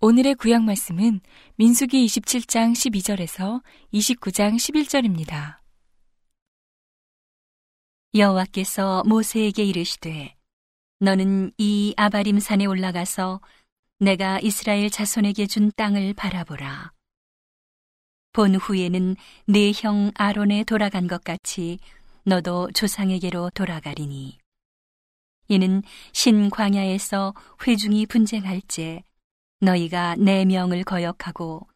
오늘의 구약 말씀은 민수기 27장 12절에서 29장 11절입니다. 여호와께서 모세에게 이르시되 너는 이 아바림 산에 올라가서 내가 이스라엘 자손에게 준 땅을 바라보라. 본 후에는 네 형 아론에 돌아간 것 같이 너도 조상에게로 돌아가리니. 이는 신 광야에서 회중이 분쟁할제 너희가 내 명을 거역하고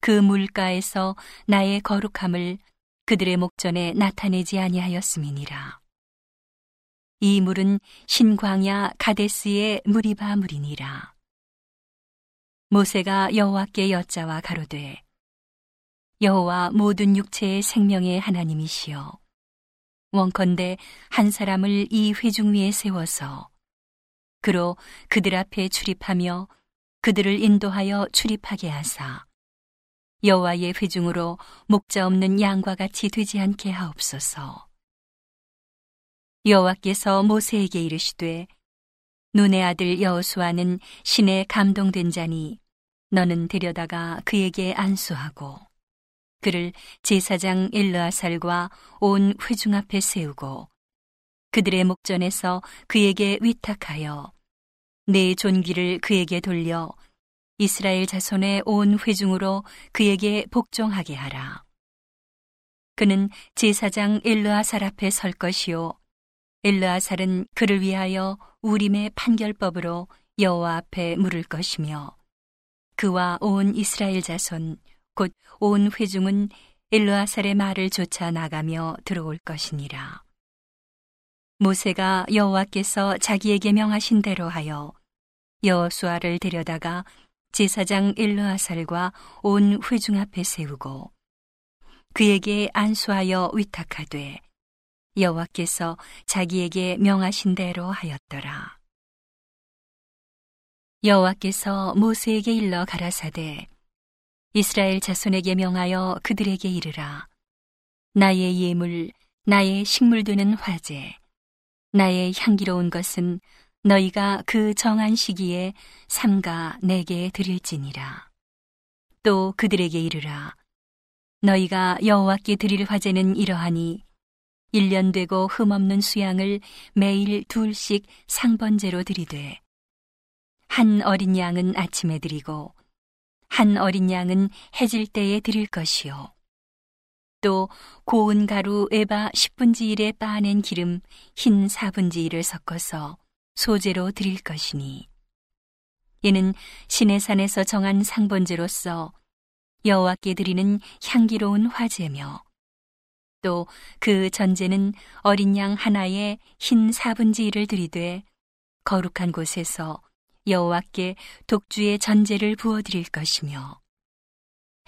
그 물가에서 나의 거룩함을 그들의 목전에 나타내지 아니하였음이니라. 이 물은 신광야 가데스의 무리바 물이니라. 모세가 여호와께 여짜와 가로되 여호와 모든 육체의 생명의 하나님이시여 원컨대 한 사람을 이 회중 위에 세워서 그로 그들 앞에 출입하며 그들을 인도하여 출입하게 하사 여호와의 회중으로 목자 없는 양과 같이 되지 않게 하옵소서. 여호와께서 모세에게 이르시되 눈의 아들 여호수아는 신에 감동된 자니 너는 데려다가 그에게 안수하고 그를 제사장 엘르아살과 온 회중 앞에 세우고 그들의 목전에서 그에게 위탁하여 내 존귀를 그에게 돌려 이스라엘 자손의 온 회중으로 그에게 복종하게 하라. 그는 제사장 엘르아살 앞에 설 것이요 엘르아살은 그를 위하여 우림의 판결법으로 여호와 앞에 물을 것이며 그와 온 이스라엘 자손 곧 온 회중은 엘르아살의 말을 쫓아 나가며 들어올 것이니라. 모세가 여호와께서 자기에게 명하신 대로 하여 여호수아를 데려다가 제사장 엘르아살과 온 회중 앞에 세우고 그에게 안수하여 위탁하되 여호와께서 자기에게 명하신 대로 하였더라. 여호와께서 모세에게 일러 가라사대 이스라엘 자손에게 명하여 그들에게 이르라. 나의 예물 나의 식물 되는 화제 나의 향기로운 것은 너희가 그 정한 시기에 삼가 내게 드릴지니라. 또 그들에게 이르라. 너희가 여호와께 드릴 화제는 이러하니 1년 되고 흠없는 수양을 매일 둘씩 상번제로 드리되 한 어린 양은 아침에 드리고 한 어린 양은 해질 때에 드릴 것이요. 또 고운 가루 에바 10분지 1에 빻아낸 기름 흰 4분지 1을 섞어서 소재로 드릴 것이니. 이는 신의 산에서 정한 상번제로서 여호와께 드리는 향기로운 화제며 또 그 전제는 어린 양 하나에 흰 4분지 1을 드리되 거룩한 곳에서 여호와께 독주의 전제를 부어 드릴 것이며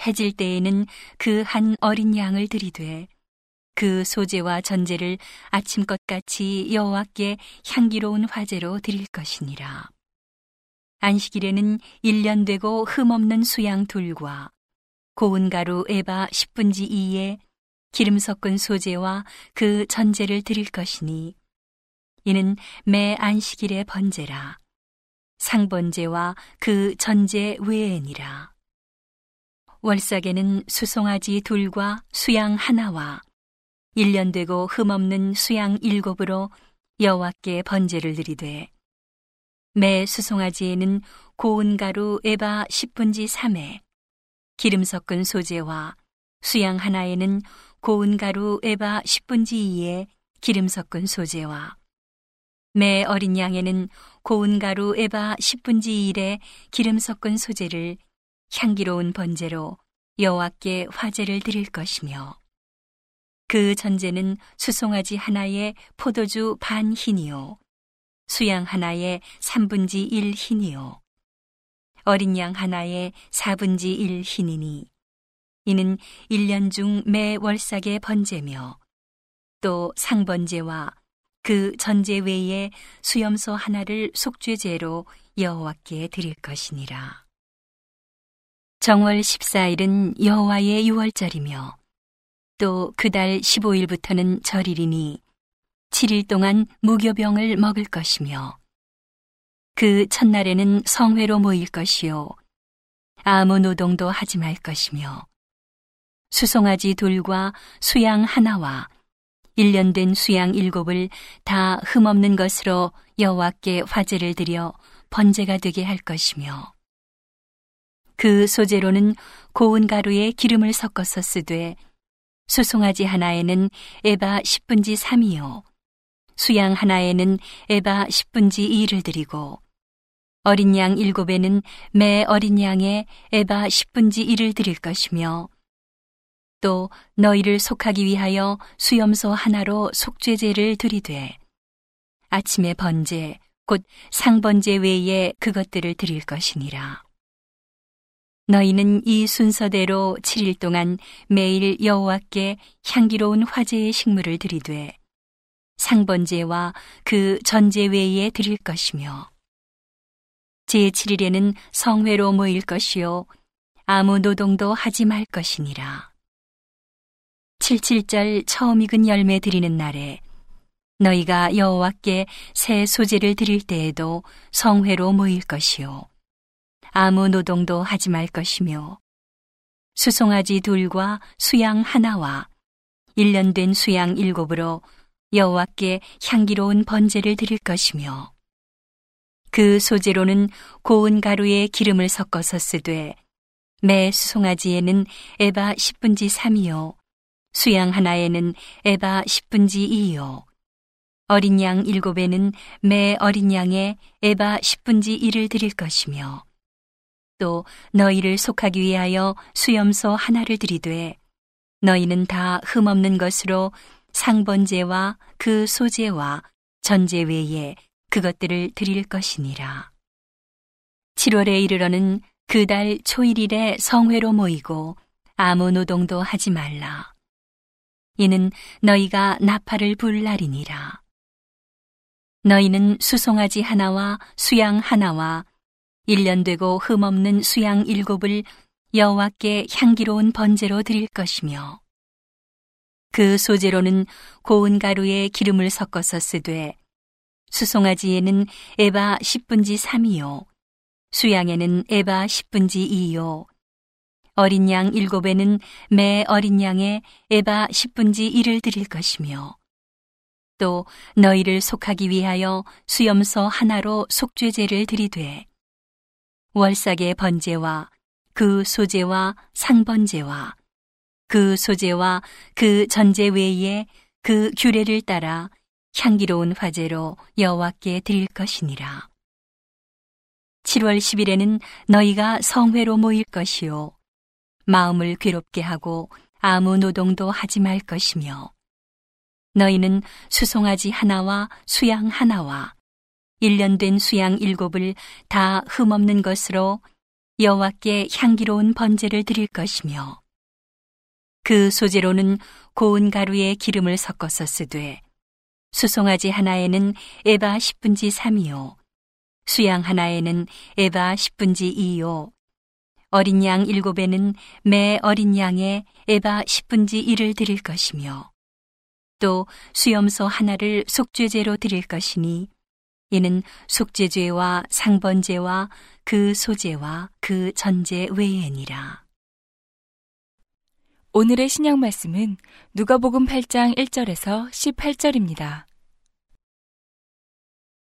해질 때에는 그 한 어린 양을 드리되 그 소재와 전제를 아침것 같이 여호와께 향기로운 화제로 드릴 것이니라. 안식일에는 1년 되고 흠없는 수양 둘과 고운 가루 에바 10분지 2에 기름 섞은 소재와 그 전제를 드릴 것이니 이는 매 안식일의 번제라 상번제와 그 전제 외에니라. 월삭에는 수송아지 둘과 수양 하나와 1년 되고 흠없는 수양 일곱으로 여호와께 번제를 드리되 매 수송아지에는 고운 가루 에바 10분지 3에 기름 섞은 소재와 수양 하나에는 고운 가루 에바 10분지 2에 기름 섞은 소재와 매 어린 양에는 고운 가루 에바 10분지 1에 기름 섞은 소재를 향기로운 번제로 여호와께 화제를 드릴 것이며 그 전제는 수송아지 하나에 포도주 반 흰이요 수양 하나에 3분지 1 흰이요 어린 양 하나에 4분지 1 흰이니 이는 1년 중 매 월삭의 번제며 또 상번제와 그 전제 외에 수염소 하나를 속죄제로 여호와께 드릴 것이니라. 정월 14일은 여호와의 유월절이며 또 그달 15일부터는 절일이니 7일 동안 무교병을 먹을 것이며 그 첫날에는 성회로 모일 것이요 아무 노동도 하지 말 것이며 수송아지 둘과 수양 하나와 1년 된 수양 일곱을 다 흠없는 것으로 여호와께 화제를 드려 번제가 되게 할 것이며 그 소재로는 고운 가루에 기름을 섞어서 쓰되 수송아지 하나에는 에바 10분지 3이요 수양 하나에는 에바 10분지 2를 드리고 어린 양 일곱에는 매 어린 양에 에바 10분지 1을 드릴 것이며 또 너희를 속하기 위하여 수염소 하나로 속죄제를 드리되 아침에 번제 곧 상번제 외에 그것들을 드릴 것이니라. 너희는 이 순서대로 7일 동안 매일 여호와께 향기로운 화제의 식물을 드리되 상번제와 그 전제 외에 드릴 것이며 제7일에는 성회로 모일 것이요 아무 노동도 하지 말 것이니라. 77절 처음 익은 열매 드리는 날에 너희가 여호와께 새 소재를 드릴 때에도 성회로 모일 것이요. 아무 노동도 하지 말 것이며 수송아지 둘과 수양 하나와 1년 된 수양 일곱으로 여호와께 향기로운 번제를 드릴 것이며 그 소재로는 고운 가루에 기름을 섞어서 쓰되 매 수송아지에는 에바 10분지 3이요 수양 하나에는 에바 10분지 2이요 어린 양 일곱에는 매 어린 양에 에바 10분지 1을 드릴 것이며 또 너희를 속하기 위하여 수염소 하나를 드리되 너희는 다 흠없는 것으로 상번제와 그 소제와 전제 외에 그것들을 드릴 것이니라. 7월에 이르러는 그 달 초일일에 성회로 모이고 아무 노동도 하지 말라. 이는 너희가 나팔을 불 날이니라. 너희는 수송아지 하나와 수양 하나와 1년 되고 흠없는 수양 일곱을 여호와께 향기로운 번제로 드릴 것이며 그 소재로는 고운 가루에 기름을 섞어서 쓰되 수송아지에는 에바 10분지 3이요 수양에는 에바 10분지 2요 어린 양 일곱에는 매 어린 양에 에바 10분지 1을 드릴 것이며 또 너희를 속하기 위하여 수염소 하나로 속죄제를 드리되 월삭의 번제와 그 소제와 상번제와 그 소제와 그 전제 외에 그 규례를 따라 향기로운 화제로 여호와께 드릴 것이니라. 7월 10일에는 너희가 성회로 모일 것이요 마음을 괴롭게 하고 아무 노동도 하지 말 것이며 너희는 수송아지 하나와 수양 하나와 1년 된 수양 일곱을 다 흠없는 것으로 여호와께 향기로운 번제를 드릴 것이며 그 소재로는 고운 가루에 기름을 섞어서 쓰되 수송아지 하나에는 에바 10분지 3이요 수양 하나에는 에바 10분지 2요 어린 양 일곱에는 매 어린 양에 에바 10분지 1을 드릴 것이며 또 수염소 하나를 속죄제로 드릴 것이니 이는 속죄죄와 상번죄와 그 소죄와 그 전제 외에니라. 오늘의 신약 말씀은 누가복음 8장 1절에서 18절입니다.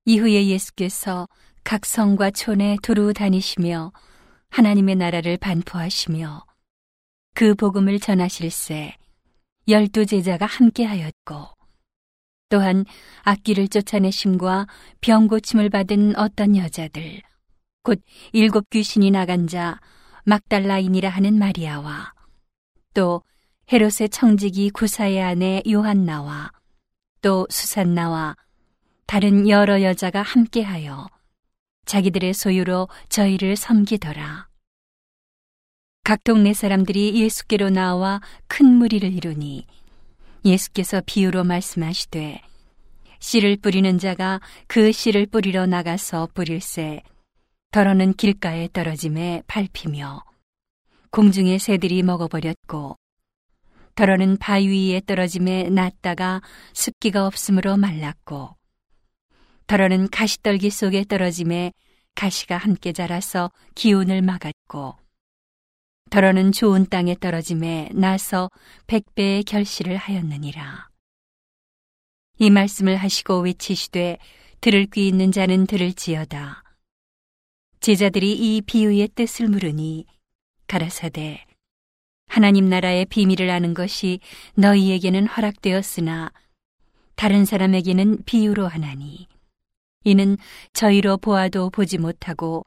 이후에 예수께서 각 성과 촌에 두루 다니시며 하나님의 나라를 반포하시며 그 복음을 전하실세 열두 제자가 함께하였고 또한 악기를 쫓아내심과 병 고침을 받은 어떤 여자들, 곧 일곱 귀신이 나간 자 막달라인이라 하는 마리아와 또 헤롯의 청지기 구사의 아내 요한나와 또 수산나와 다른 여러 여자가 함께하여 자기들의 소유로 저희를 섬기더라. 각 동네 사람들이 예수께로 나와 큰 무리를 이루니 예수께서 비유로 말씀하시되 씨를 뿌리는 자가 그 씨를 뿌리러 나가서 뿌릴새 더러는 길가에 떨어짐에 밟히며 공중의 새들이 먹어버렸고 더러는 바위 위에 떨어짐에 낫다가 습기가 없으므로 말랐고 더러는 가시떨기 속에 떨어짐에 가시가 함께 자라서 기운을 막았고 더러는 좋은 땅에 떨어짐에 나서 백배의 결실을 하였느니라. 이 말씀을 하시고 외치시되 들을 귀 있는 자는 들을지어다. 제자들이 이 비유의 뜻을 물으니 가라사대 하나님 나라의 비밀을 아는 것이 너희에게는 허락되었으나 다른 사람에게는 비유로 하나니 이는 저희로 보아도 보지 못하고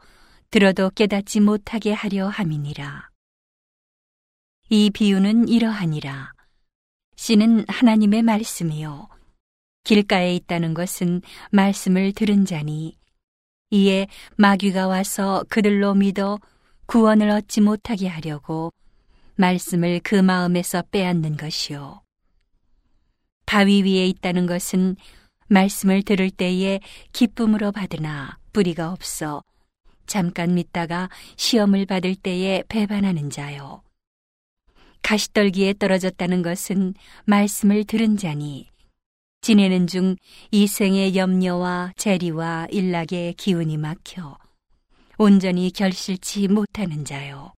들어도 깨닫지 못하게 하려 함이니라. 이 비유는 이러하니라. 씨는 하나님의 말씀이요. 길가에 있다는 것은 말씀을 들은 자니 이에 마귀가 와서 그들로 믿어 구원을 얻지 못하게 하려고 말씀을 그 마음에서 빼앗는 것이요. 바위 위에 있다는 것은 말씀을 들을 때에 기쁨으로 받으나 뿌리가 없어 잠깐 믿다가 시험을 받을 때에 배반하는 자요. 가시떨기에 떨어졌다는 것은 말씀을 들은 자니 지내는 중 이생의 염려와 재리와 일락의 기운이 막혀 온전히 결실치 못하는 자요.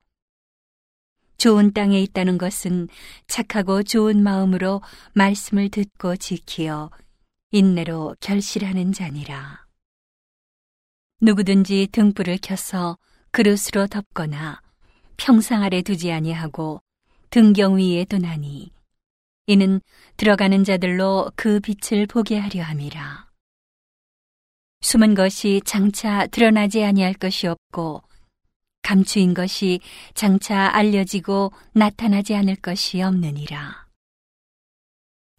좋은 땅에 있다는 것은 착하고 좋은 마음으로 말씀을 듣고 지키어 인내로 결실하는 자니라. 누구든지 등불을 켜서 그릇으로 덮거나 평상 아래 두지 아니하고 등경 위에 두나니 이는 들어가는 자들로 그 빛을 보게 하려 함이라. 숨은 것이 장차 드러나지 아니할 것이 없고 감추인 것이 장차 알려지고 나타나지 않을 것이 없느니라.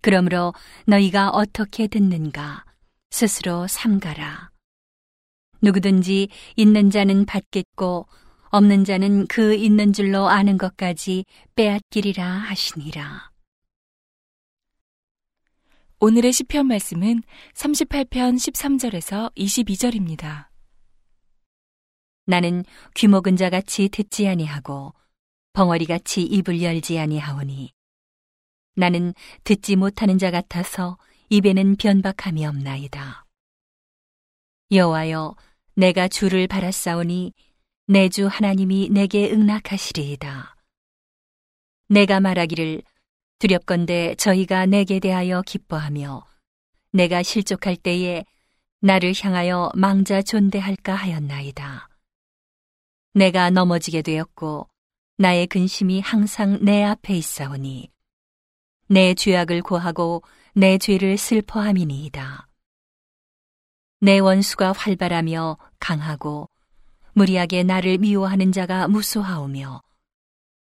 그러므로 너희가 어떻게 듣는가 스스로 삼가라. 누구든지 있는 자는 받겠고 없는 자는 그 있는 줄로 아는 것까지 빼앗기리라 하시니라. 오늘의 시편 말씀은 38편 13절에서 22절입니다. 나는 귀 먹은 자 같이 듣지 아니하고 벙어리 같이 입을 열지 아니하오니 나는 듣지 못하는 자 같아서 입에는 변박함이 없나이다. 여호와여 내가 주를 바라싸오니 내 주 하나님이 내게 응낙하시리이다. 내가 말하기를 두렵건대 저희가 내게 대하여 기뻐하며 내가 실족할 때에 나를 향하여 망자 존대할까 하였나이다. 내가 넘어지게 되었고 나의 근심이 항상 내 앞에 있사오니 내 죄악을 고하고 내 죄를 슬퍼함이니이다. 내 원수가 활발하며 강하고 무리하게 나를 미워하는 자가 무수하오며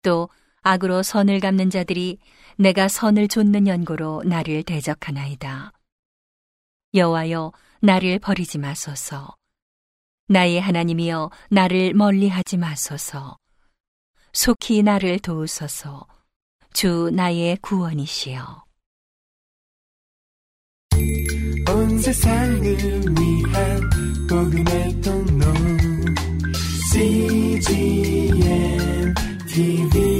또 악으로 선을 갚는 자들이 내가 선을 좇는 연고로 나를 대적하나이다. 여호와여 나를 버리지 마소서. 나의 하나님이여 나를 멀리하지 마소서. 속히 나를 도우소서. 주 나의 구원이시여. 온 세상을 위한 복음의 통로 CGM TV